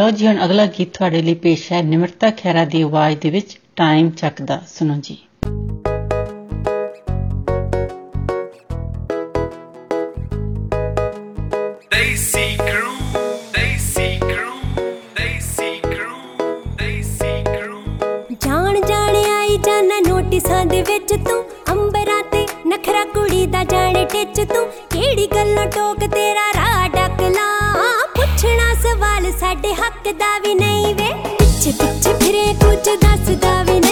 ਲਓ ਜੀ ਹੁਣ ਅਗਲਾ ਗੀਤ ਤੁਹਾਡੇ ਲਈ ਪੇਸ਼ ਹੈ ਨਿਮਰਤਾ ਖੈਰਾ ਦੀ ਆਵਾਜ਼ ਦੇ ਵਿੱਚ ਟਾਈਮ ਚੱਕਦਾ ਸੁਣੋ ਜੀ। ਜਾਣ ਜਾਣ ਆਈ ਜਾਣਾ ਨੋਟਿਸਾਂ ਦੇ ਵਿੱਚ ਤੂੰ ਅੰਬਰਾਂ ਤੇ ਨਖਰਾ ਕੁੜੀ ਦਾ ਜਾਣੇ ਟਿੱਚ ਤੂੰ। ਕਿਹੜੀ ਗੱਲੋਂ ਟੋਕ ਤੇਰਾ ਰਾਹ ਡਕਲਾ ਪੁੱਛਣਾ ਸਵਾਲ ਸਾਡੇ दावी नहीं वे पिछे पिछे फिरे कुछ दस दावी नहीं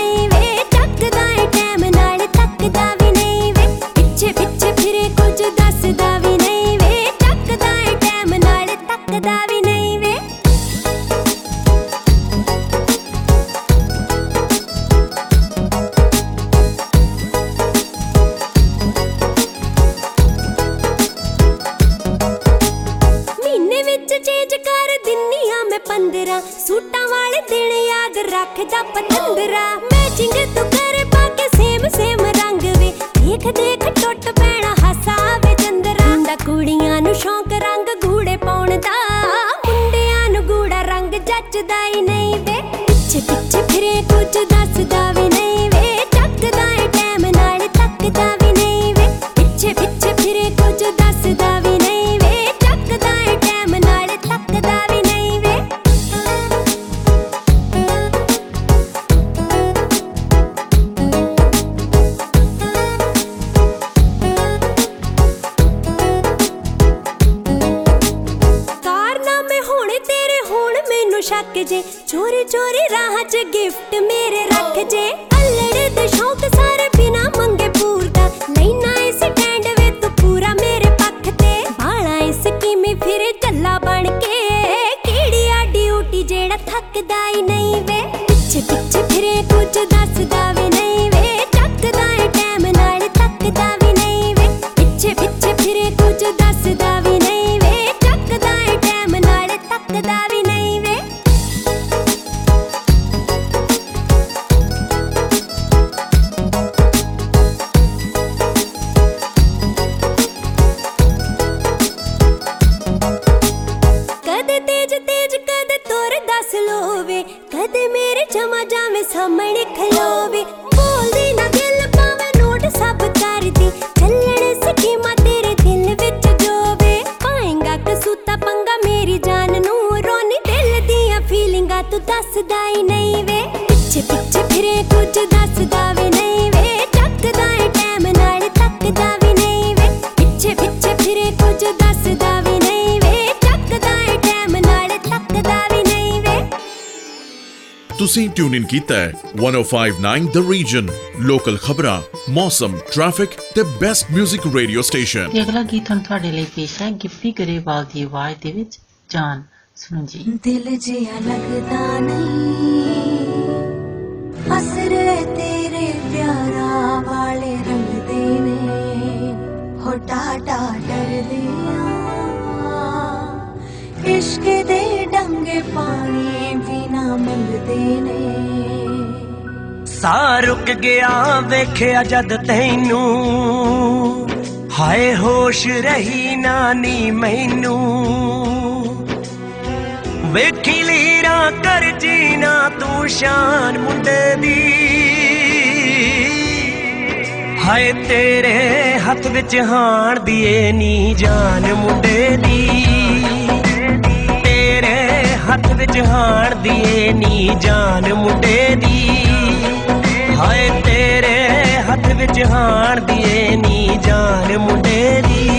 ਤੁਸੀਂ ਟਿਊਨ ਇਨ ਕੀਤਾ ਹੈ 1059 ਦ ਰੀਜਨ ਲੋਕਲ ਖਬਰਾਂ ਮੌਸਮ ਟ੍ਰੈਫਿਕ ਤੇ ਬੈਸਟ 뮤직 ਰੇਡੀਓ ਸਟੇਸ਼ਨ ਤੇ ਅਗਲਾ ਗੀਤ ਹੁਣ ਤੁਹਾਡੇ ਲਈ ਪੇਸ਼ ਹੈ ਗਿੱਪੀ ਗਰੇਵਾਲ ਦੀ ਆਵਾਜ਼ ਦੇ ਵਿੱਚ ਜਾਨ ਸੁਣੋ ਜੀ ਦਿਲ ਜਿਹਾ ਲੱਗਦਾ ਨਹੀਂ ਅਸਰੇ ਤੇਰੇ ਪਿਆਰਾ ਵਾਲੇ ਰੰਗ ਦੇ ਨੇ ਹੋ ਟਾਟਾ ਡਰਦੇ ਆ ਇਸ਼ਕ ਦੇ ਡੰਗੇ ਪਾਣੀ ਵੀ ਨਾ ਮੰਗਦੇ ਨੇ ਸਾਹ ਰੁਕ ਗਿਆ ਵੇਖਿਆ ਜਦ ਤੈਨੂੰ। ਹਾਏ ਹੋਸ਼ ਰਹੀ ਨਾ ਨੀ ਮੈਨੂੰ। ਵੇਖੀ ਲੀਰਾਂ ਕਰ ਜੀਨਾ ਤੂੰ ਸ਼ਾਨ ਮੁੰਡੇ ਦੀ। ਹਾਏ ਤੇਰੇ ਹੱਥ ਵਿੱਚ ਹਾਣ ਦੀਏ ਨੀ ਜਾਨ ਮੁੰਡੇ ਦੀ। ਤੇਰੇ ਹੱਥ ਵਿੱਚ ਹਾਣ ਦੀਏ ਨੀ ਜਾਨ ਮੁੰਡੇ ਦੀ। ਹਾਏ ਤੇਰੇ ਹੱਥ ਵਿੱਚ ਹਾਣ ਦੀਏ ਨੀ ਜਾਨ ਮੁੰਡੇ ਦੀ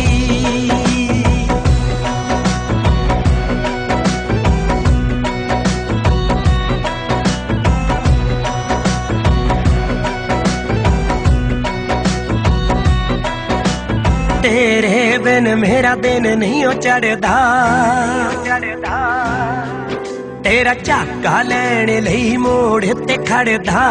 ਤੇਰੇ ਬਿਨ ਮੇਰਾ ਦਿਨ ਨਹੀਂ ਉਹ ਚੜਦਾ ਤੇਰਾ ਝਾਕਾ ਲੈਣ ਲਈ ਮੋੜ ਤੇ ਖੜਦਾ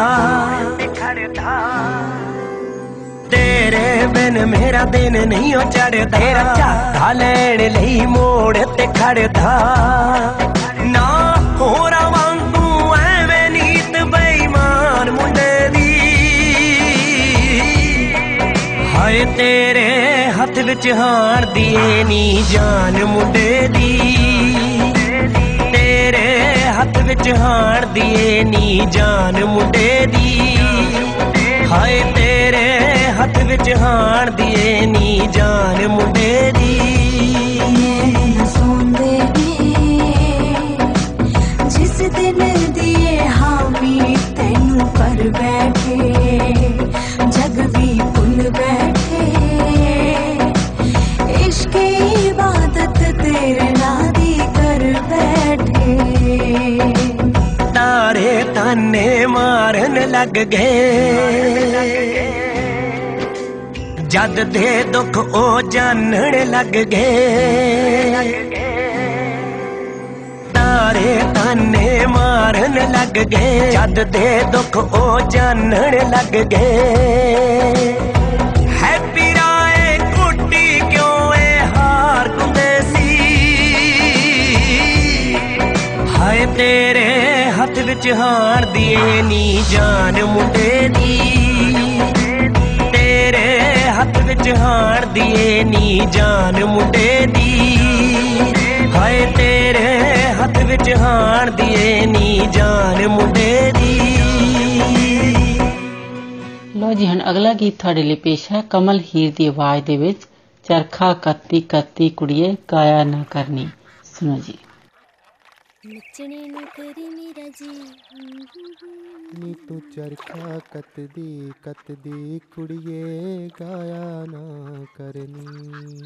तेरे बिन मेरा दिन नहीं हो चढ़ तेरा झाटा लेने लही मोड़ ते खड़ा ना हो तेरे हथ बिच हार दिए नी जान मुंडे दी तेरे हथ बिच हार दिए नी जान मुंडे दी ਹਾਏ ਤੇਰੇ ਹੱਥ ਵਿੱਚ ਹਾਣ ਦੀਏ ਨੀ ਜਾਨ ਮੁੰਡੇ ਦੀ। ਸੋਂਦੇ ਜਿਸ ਦਿਨ ਦੀਏ ਹਾਮੀ ਤੈਨੂੰ ਪਰਵੇ मन्ने मारन लग गए। जद दे दुख ओ जानन लग गए। तारे ताने मारन लग गए। जद दे दुख ओ जानन लग गए। तेरे ਸਿਰ ਚ ਹਾਰਦੀ ਏ ਨੀ ਜਾਨ ਮੁੰਡੇ ਦੀ। ਤੇਰੇ ਹੱਥ ਵਿੱਚ ਹਾਰਦੀ ਏ ਨੀ ਜਾਨ ਮੁੰਡੇ ਦੀ। ਹਾਏ ਤੇਰੇ ਹੱਥ ਵਿੱਚ ਹਾਰਦੀ ਏ ਨੀ ਜਾਨ ਮੁੰਡੇ ਦੀ। ਲੋ ਜੀ, ਹਣ ਅਗਲਾ ਗੀਤ ਤੁਹਾਡੇ ਲਈ ਪੇਸ਼ ਹੈ। ਕਮਲ ਹੀਰ ਦੀ ਆਵਾਜ਼ ਦੇ ਵਿੱਚ, ਚਰਖਾ ਕੱਤੀ ਕੱਤੀ ਕੁੜੀਏ ਕਾਇਆ ਨਾ ਕਰਨੀ। ਸੁਣੋ ਜੀ। ਨੱਚਣੇ ਨੂੰ ਕਰੀ ਮੇਰਾ ਜੀ ਨੀ ਤੂੰ ਚਰਖਾ ਕੱਤਦੀ ਕੱਤਦੀ ਕੁੜੀਏ ਗਾਇਆ ਨਾ ਕਰਨੀ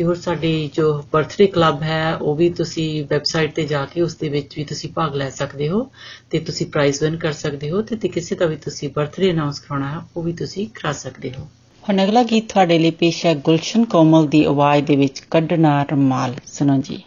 ਤੇ ਹੋਰ ਸਾਡੀ ਜੋ ਬਰਥਡੇ ਕਲੱਬ ਹੈ, ਉਹ ਵੀ ਤੁਸੀਂ ਵੈਬਸਾਈਟ ਤੇ ਜਾ ਕੇ ਉਸ ਦੇ ਵਿੱਚ ਵੀ ਤੁਸੀਂ ਭਾਗ ਲੈ ਸਕਦੇ ਹੋ ਤੇ ਤੁਸੀਂ ਪ੍ਰਾਈਜ਼ ਵਿਨ ਕਰ ਸਕਦੇ ਹੋ ਤੇ ਤੇ ਕਿਸੇ ਦਾ ਵੀ ਤੁਸੀਂ ਬਰਥਡੇ ਅਨਾਉਂਸ ਕਰਾਉਣਾ ਹੈ, ਉਹ ਵੀ ਤੁਸੀਂ ਕਰਾ ਸਕਦੇ ਹੋ। ਹੁਣ ਅਗਲਾ ਗੀਤ ਤੁਹਾਡੇ ਲਈ ਪੇਸ਼ ਹੈ ਗੁਲਸ਼ਨ ਕੋਮਲ ਦੀ ਆਵਾਜ਼ ਦੇ ਵਿੱਚ ਕੱਢਣਾ ਰਮਾਲ। ਸੁਣੋ ਜੀ।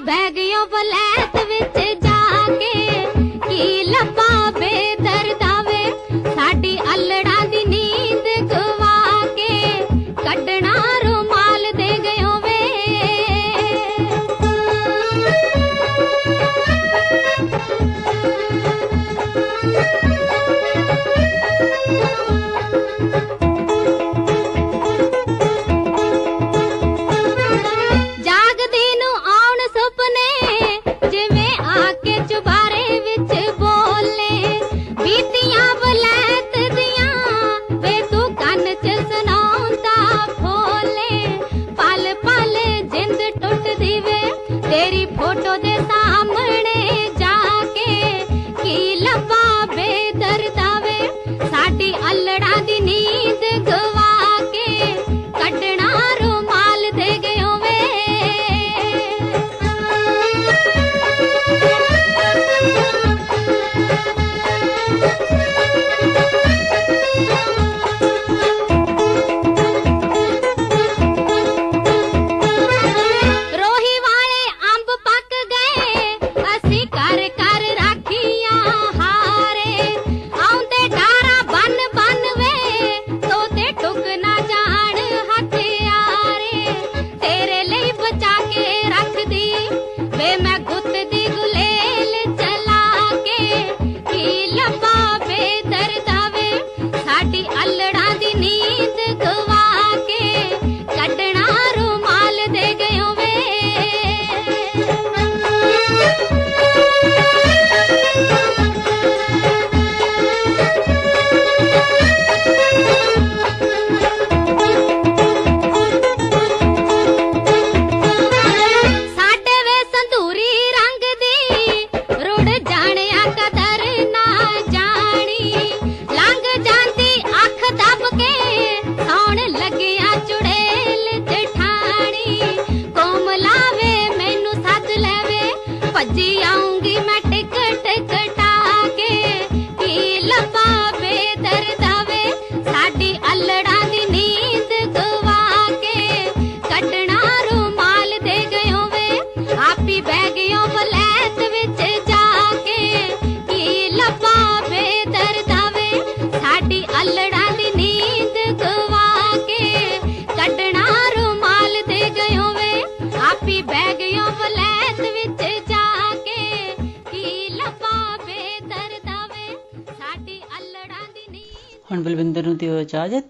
ਬਹਿ ਗਇਓ ਵਲੈਤ ਵਿੱਚ ਜਾ ਕੇ ਕੀ ਲੱਭਾ ਬੇਦਰਦਾ ਵੇ ਸਾਡੀ ਅਲੜਾਂ ਦਿਓ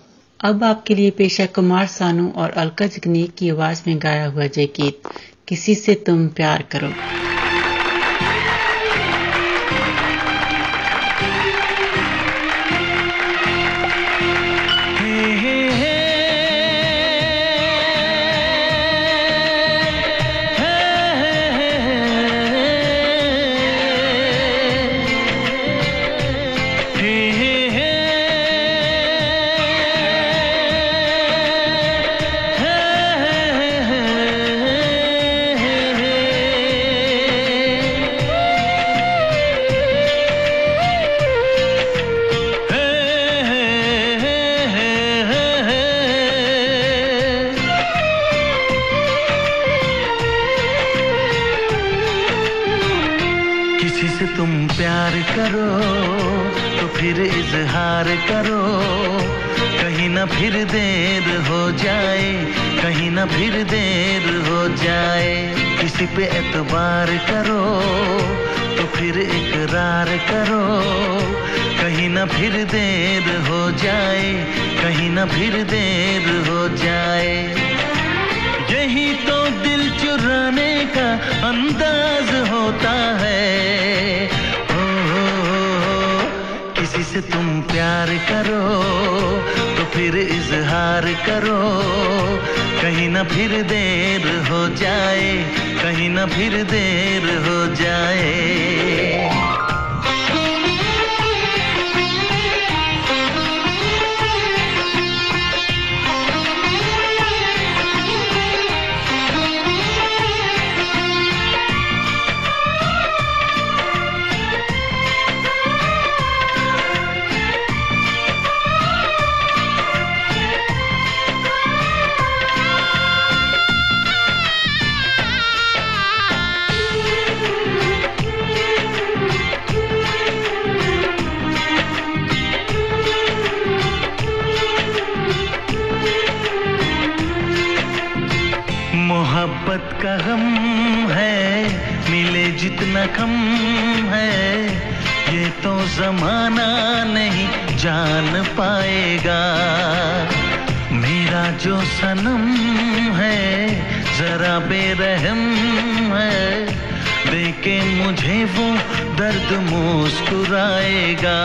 अब आपके लिए पेश है कुमार सानू और अलका जगनीक की आवाज़ में गाया हुआ जय गीत किसी से तुम प्यार करो। एतबार करो तो फिर इकरार करो। कहीं ना फिर देर हो जाए कहीं ना फिर देर हो जाए। यही तो दिल चुराने का अंदाज होता है। हो, हो, हो, किसी से तुम प्यार करो तो फिर इजहार करो। कहीं ना फिर देर हो जाए कहीं ना फिर देर हो जाए। कम है, ये तो जमाना नहीं जान पाएगा। मेरा जो सनम है, जरा बेरहम है देखे मुझे वो दर्द मुस्कुराएगा।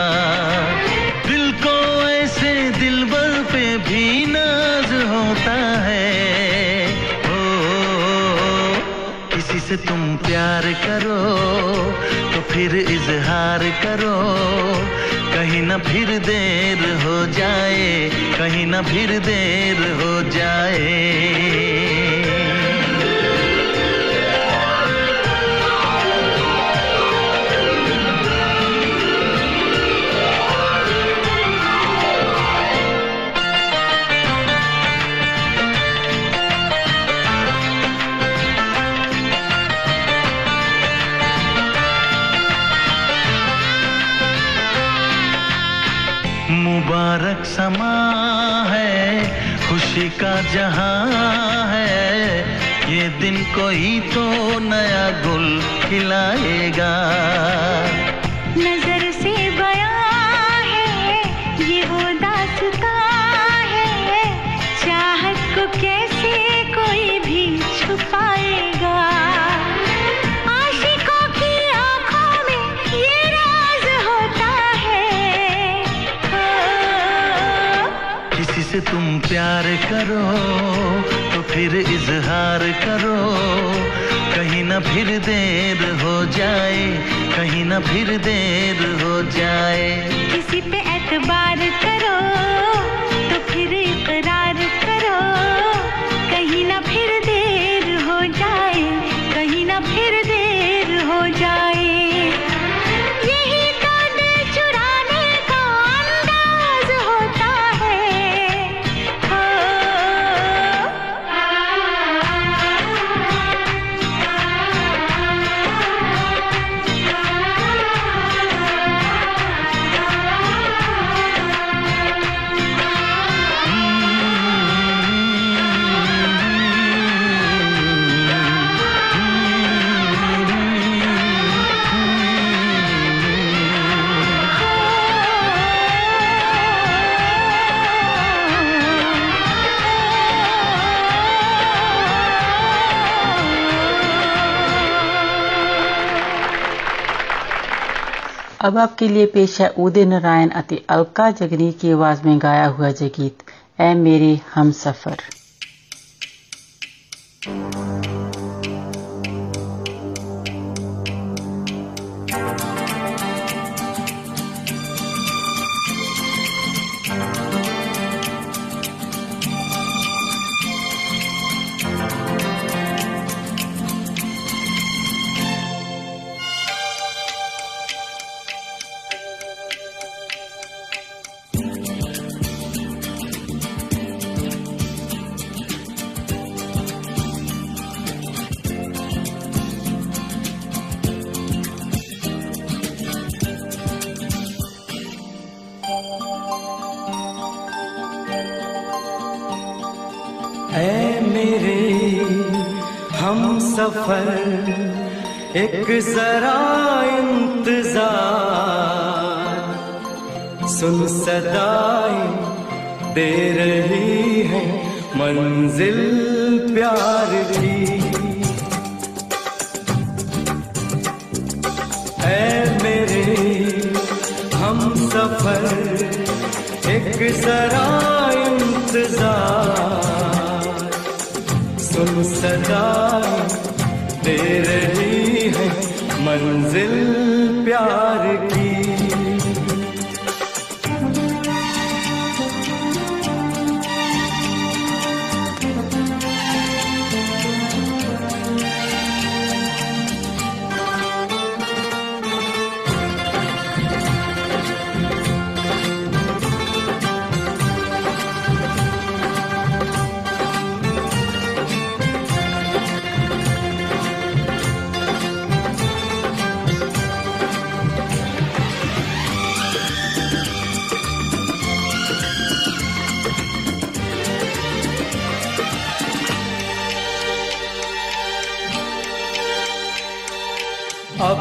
दिल को ऐसे दिल बल पे भी नाज होता है से तुम प्यार करो तो फिर इजहार करो। कहीं ना फिर देर हो जाए, कहीं ना फिर देर हो जाए। मुबारक समा है खुशी का जहाँ है। ये दिन कोई तो नया गुल खिलाएगा। प्यार करो तो फिर इजहार करो। कहीं ना फिर देर हो जाए, कहीं ना फिर देर हो जाए। किसी पे एतबार करो अब आपके लिए पेश है उदय नारायण अति अलका जगनी की आवाज़ में गाया हुआ जगीत ए मेरे हम सफ़र। एक जरा इंतज़ार। सुन सदाई दे रही है, मंजिल प्यार की। ऐ मेरे, हम सफ़र, एक जरा मंजिल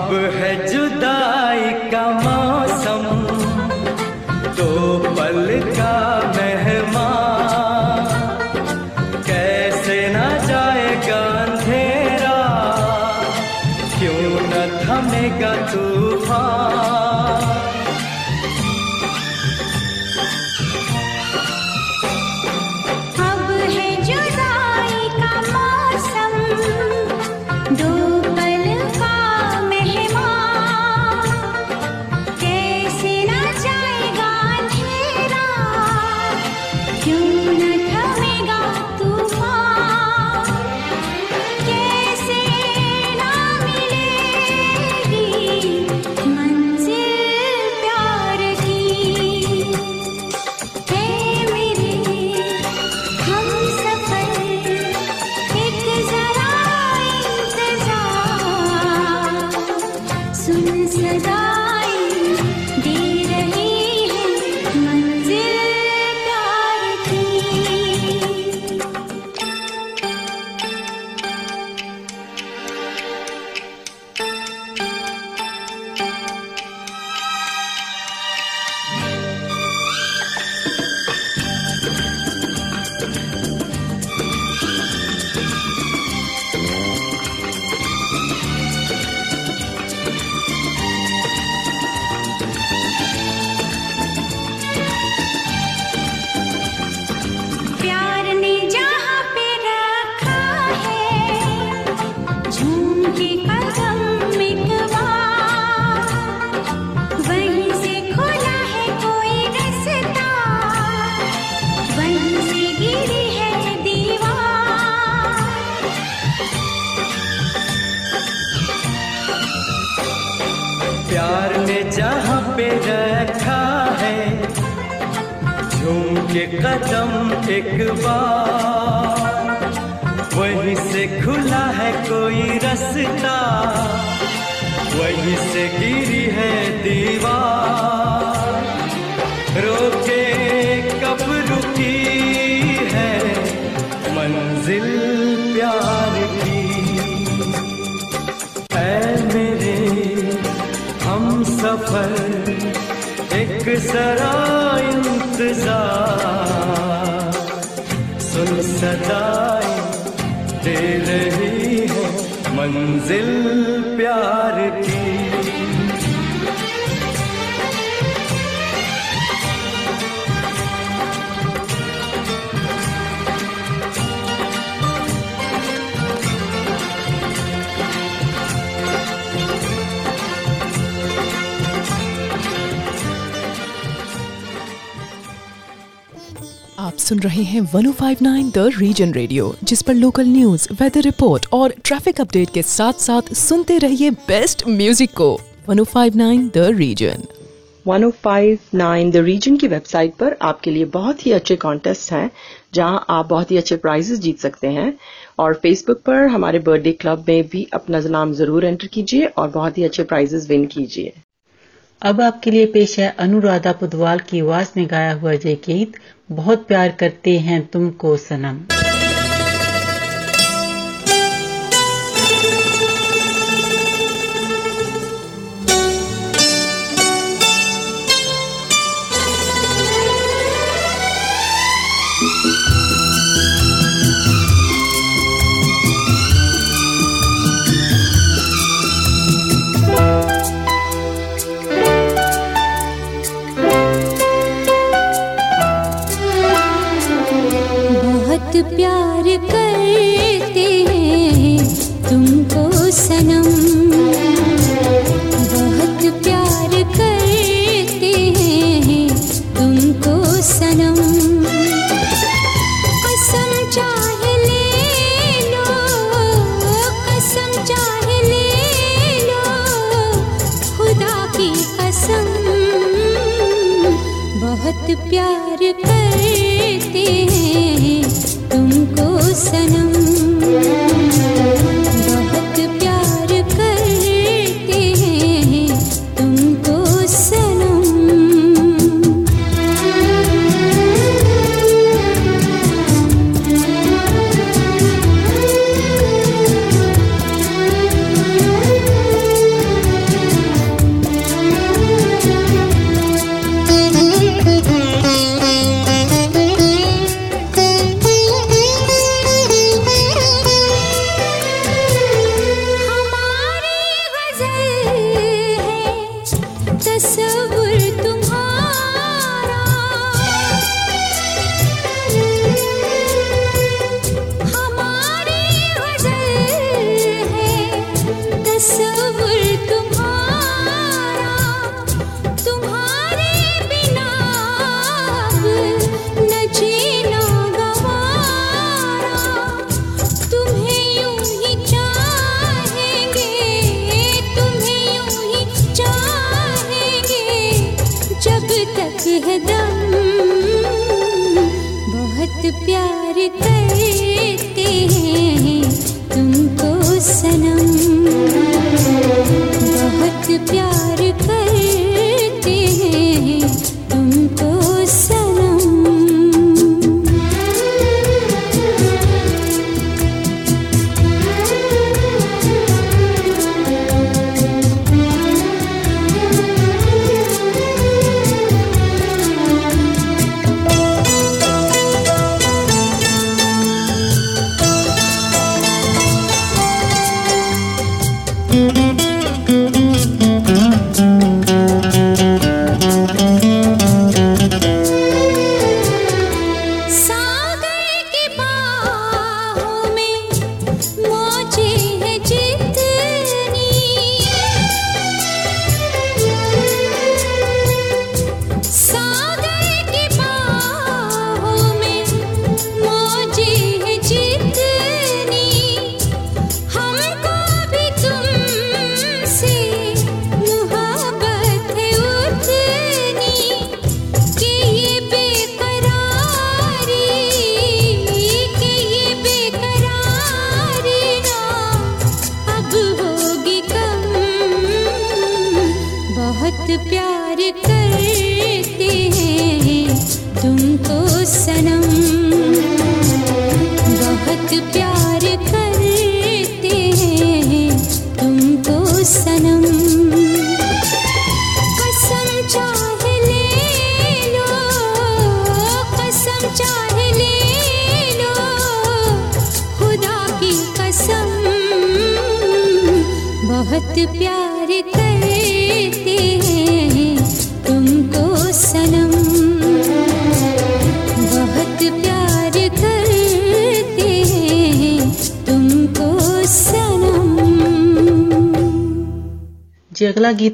अब है जुदाई का मौसम दो पल का मेरे हम सफ़र एक जरा इंतज़ार। सुन सदाई दे रही है मंजिल प्यार की। आप सुन रहे हैं 1059 द रीजन रेडियो जिस पर लोकल न्यूज़ वेदर रिपोर्ट और ट्रैफ़िक अपडेट के साथ साथ सुनते रहिए बेस्ट म्यूज़िक को। 1059 द रीजन 1059 द रीजन की वेबसाइट पर आपके लिए बहुत ही अच्छे कॉन्टेस्ट हैं जहाँ आप बहुत ही अच्छे प्राइजेस जीत सकते हैं। और फेसबुक पर हमारे बर्थडे क्लब में भी अपना नाम ज़रूर एंटर कीजिए और बहुत ही अच्छे प्राइजेस विन कीजिए। अब आपके लिए पेश है अनुराधा पुदवाल की आवाज़ में गाया हुआ जय गीत बहुत प्यार करते हैं तुमको सनम। 迪比亚。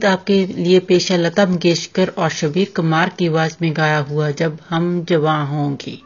गीत आपके लिए पेश है लता मंगेशकर और शबीर कुमार की आवाज़ में गाया हुआ जब हम जवा होंगे।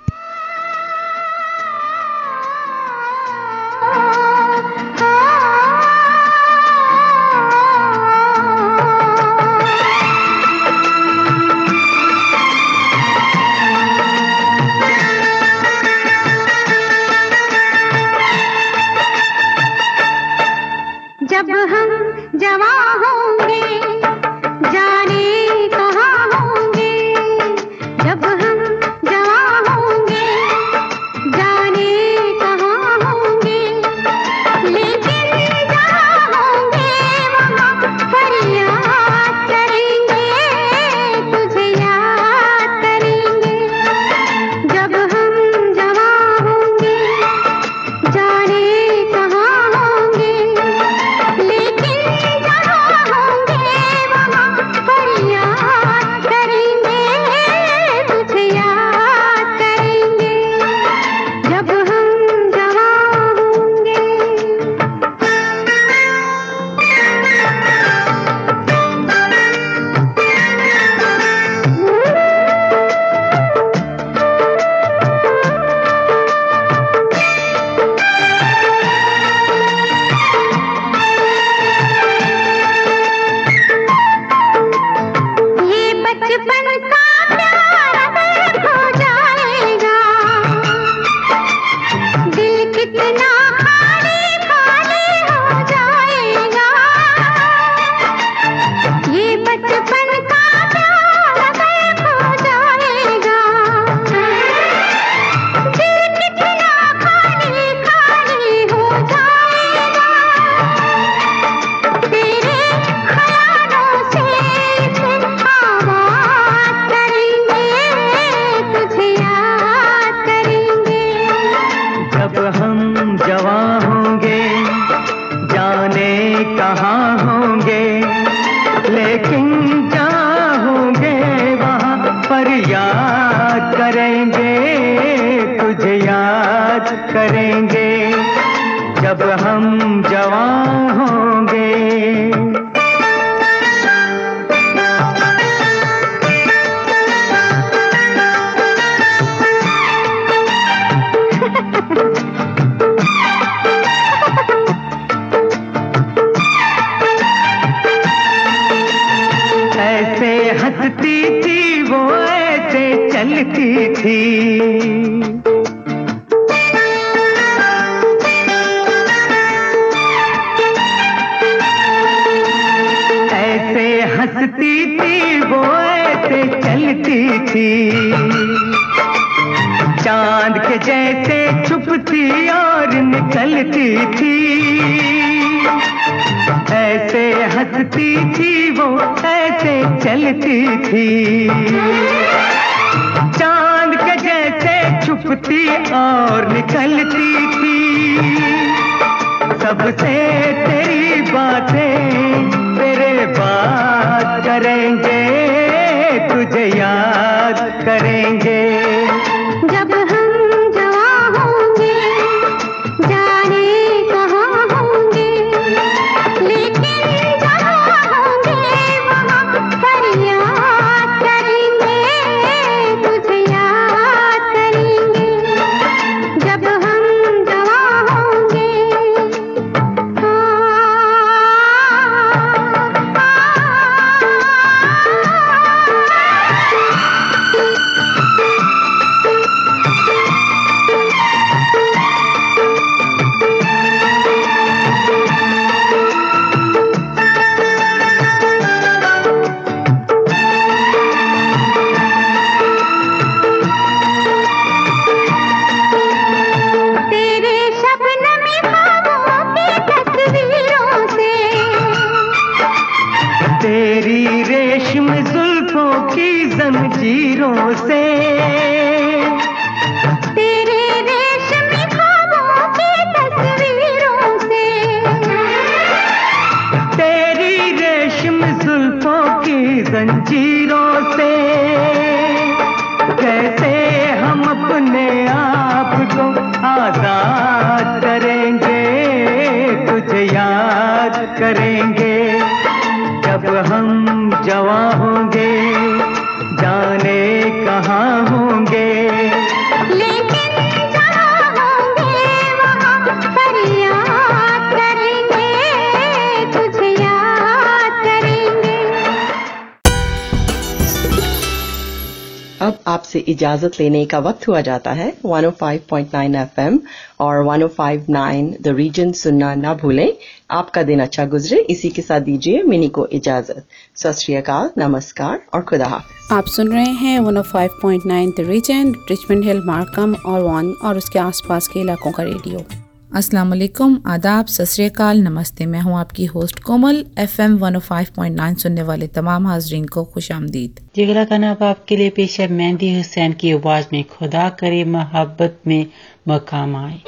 इजाज़त लेने का वक्त हुआ जाता है। 105.9 एफएम और 105.9 द रीजन सुनना ना भूलें। आपका दिन अच्छा गुजरे। इसी के साथ दीजिए मिनी को इजाज़त। सत नमस्कार और खुदा हाफिज। आप सुन रहे हैं 105.9 the Region Richmond Hill Markham और वन और उसके आसपास के इलाकों का रेडियो। अस्सलाम वालेकुम आदाब, सत नमस्ते। मैं हूँ आपकी होस्ट कोमल, एफएम 105.9 सुनने वाले तमाम हाजरीन को खुश आमदीद। जिगरा का अब आपके लिए पेश है, मेहंदी हुसैन की आवाज़ में, खुदा करे मोहब्बत में मकाम आए।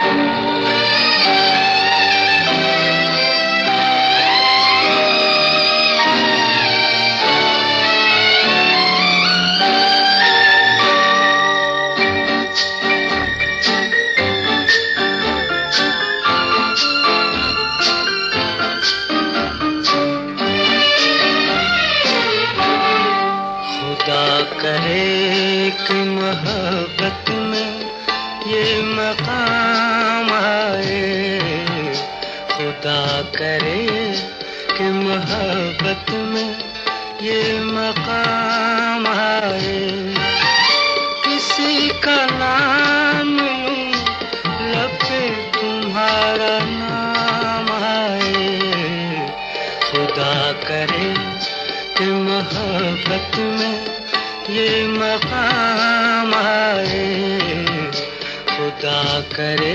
करे।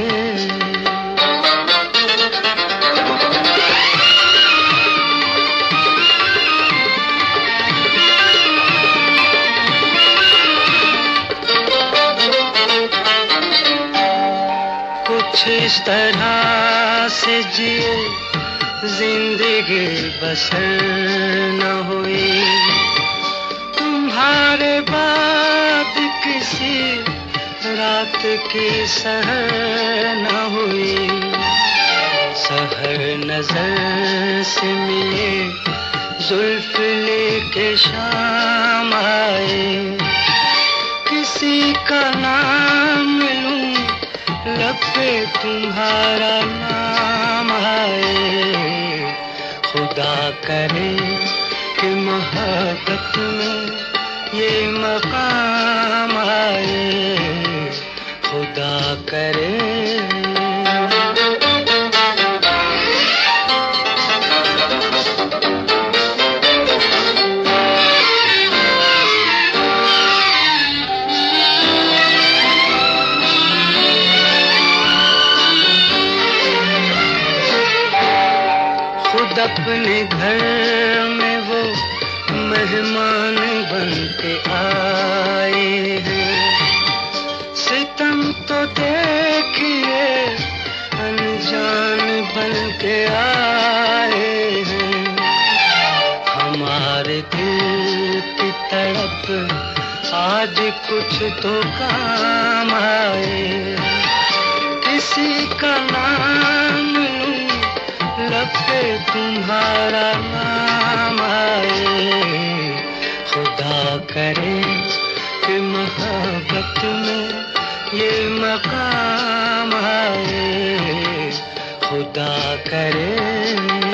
कुछ इस तरह से जिए ज़िंदगी बसर न हुई। तुम्हारे बाद किसी रात की सहर न हुई। सहर नज़र से मिले, जुल्फ लेके शाम आए किसी का नाम लूँ, लब पे तुम्हारा नाम आए खुदा करे कि मोहब्बत में ये मकाम आए। करे। खुद अपने घर आज कुछ तो काम आए। किसी का नाम लूँ लब पे तुम्हारा नाम आए। खुदा करे कि मोहब्बत में ये मकाम आए। खुदा करे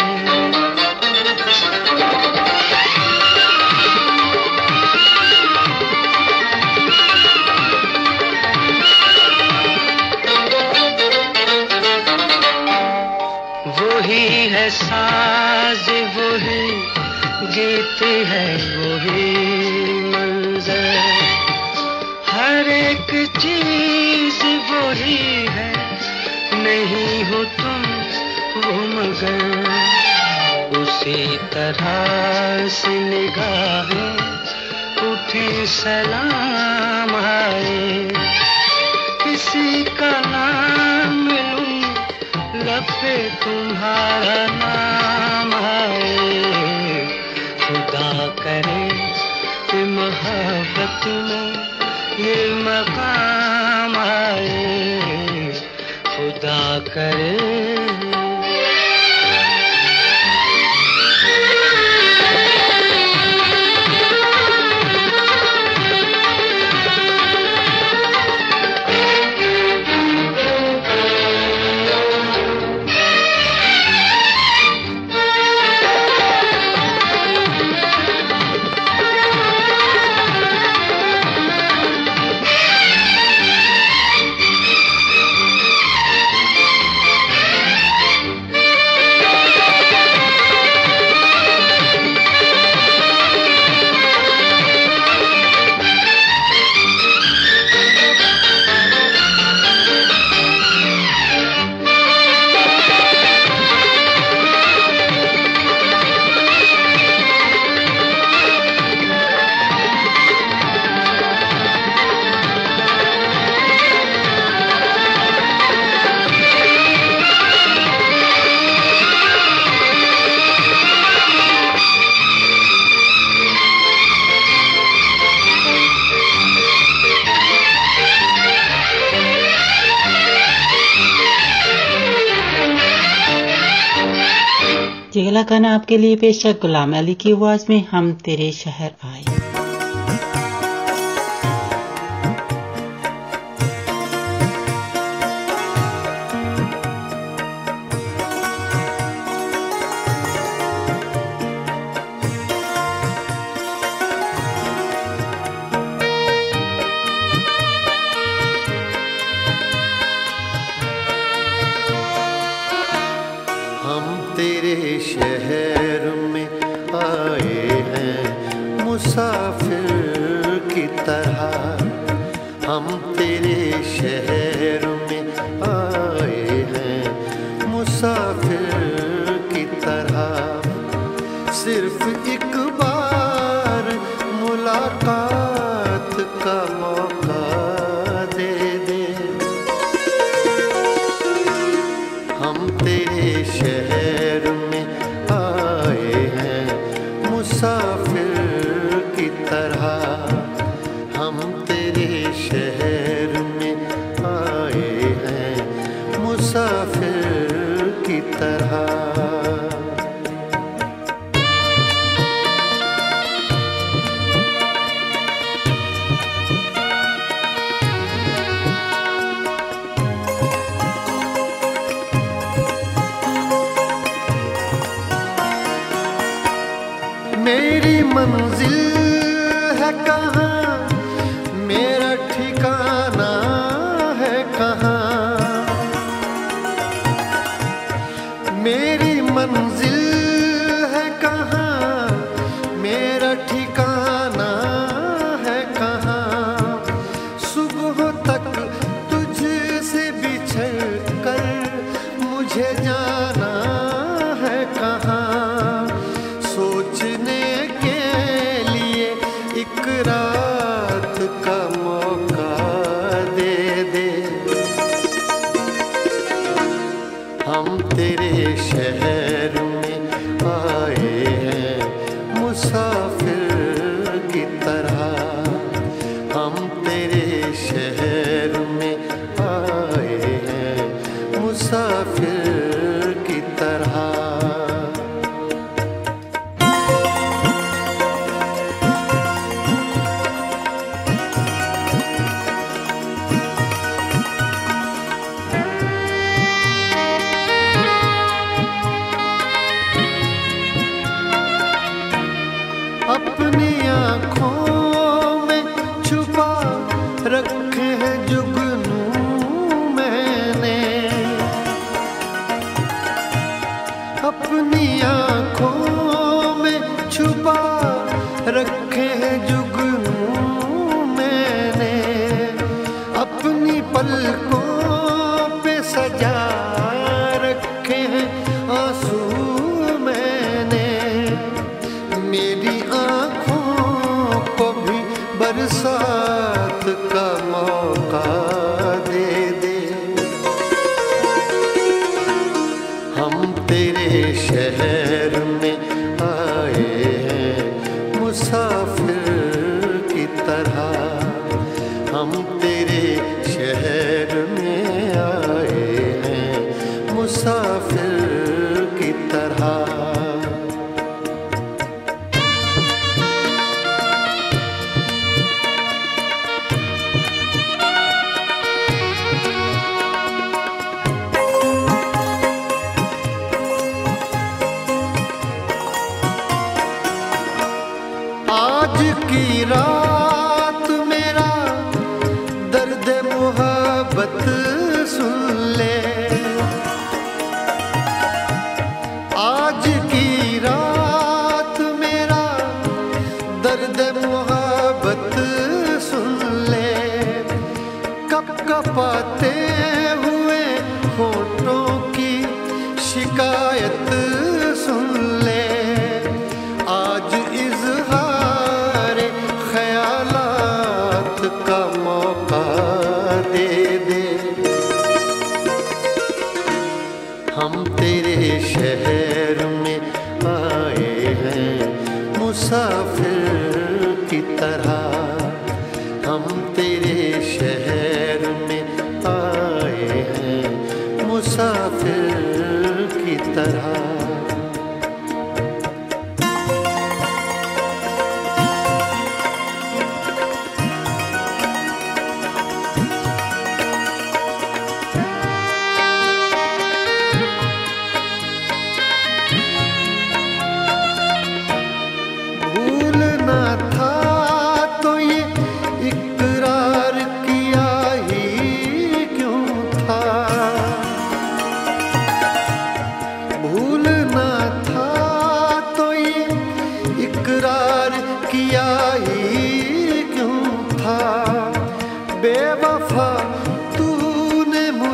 है साज वही गीत है, वही मंजर। हर एक चीज़ वही है, नहीं हो तुम वो मगर। उसी तरह से निगाहें उठे सलाम आए। किसी का नाम लब पे तुम्हारा नाम आए खुदा करे कि में ये मकाम आए। खुदा करे अगला गाना आपके लिए पेश गुलाम अली की आवाज़ में हम तेरे शहर आए।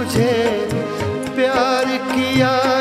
तुझे प्यार किया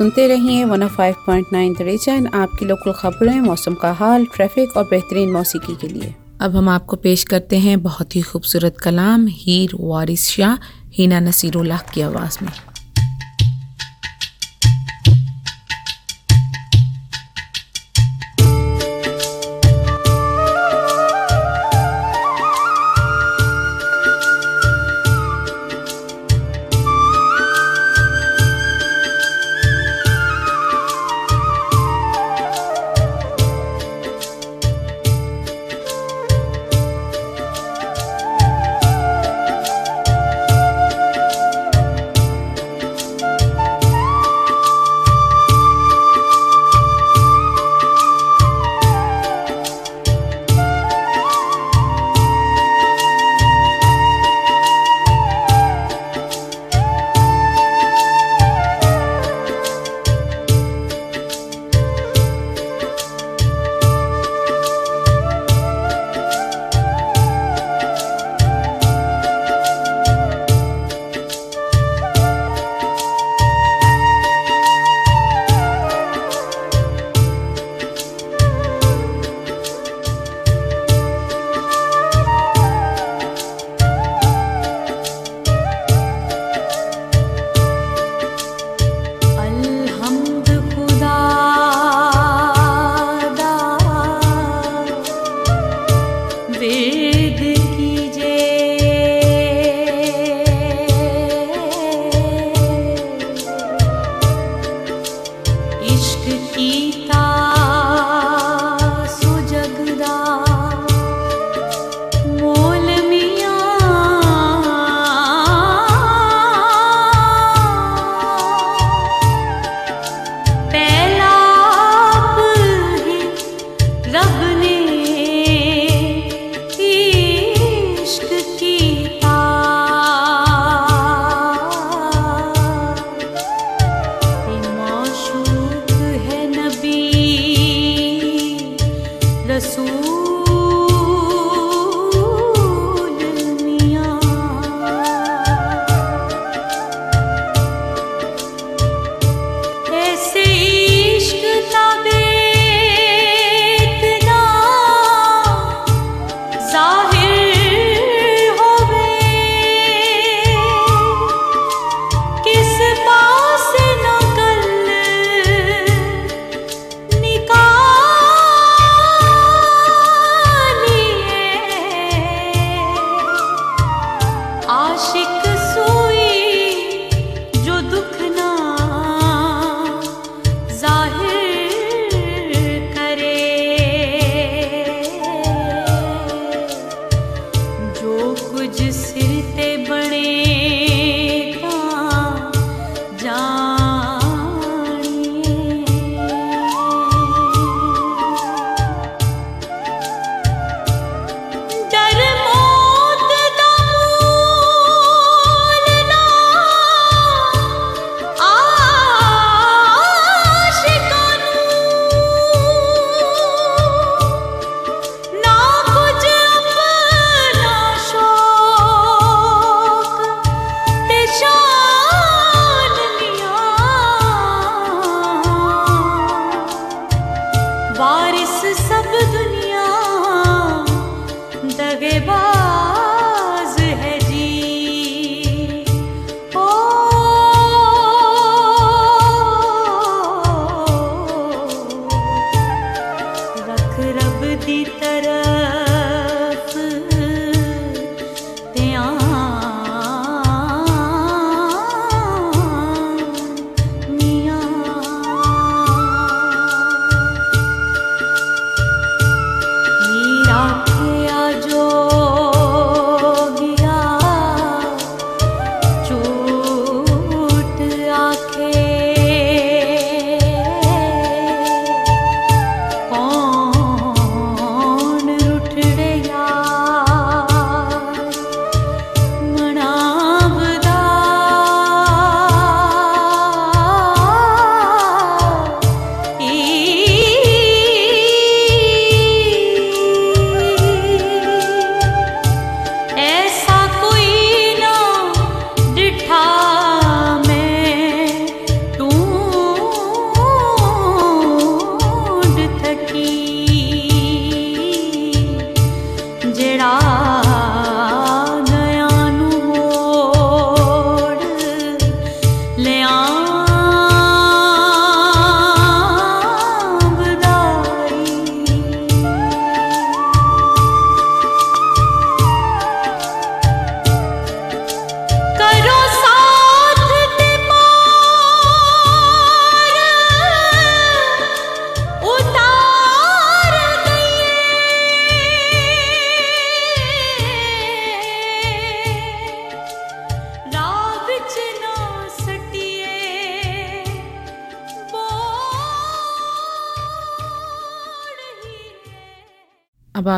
सुनते रहिए one oh five point nine the Region आपकी लोकल खबरें, मौसम का हाल ट्रैफ़िक और बेहतरीन मौसीकी के लिए। अब हम आपको पेश करते हैं बहुत ही खूबसूरत कलाम, हीर वारिस शाह, हिना नसीरुल्लाह की आवाज़ में।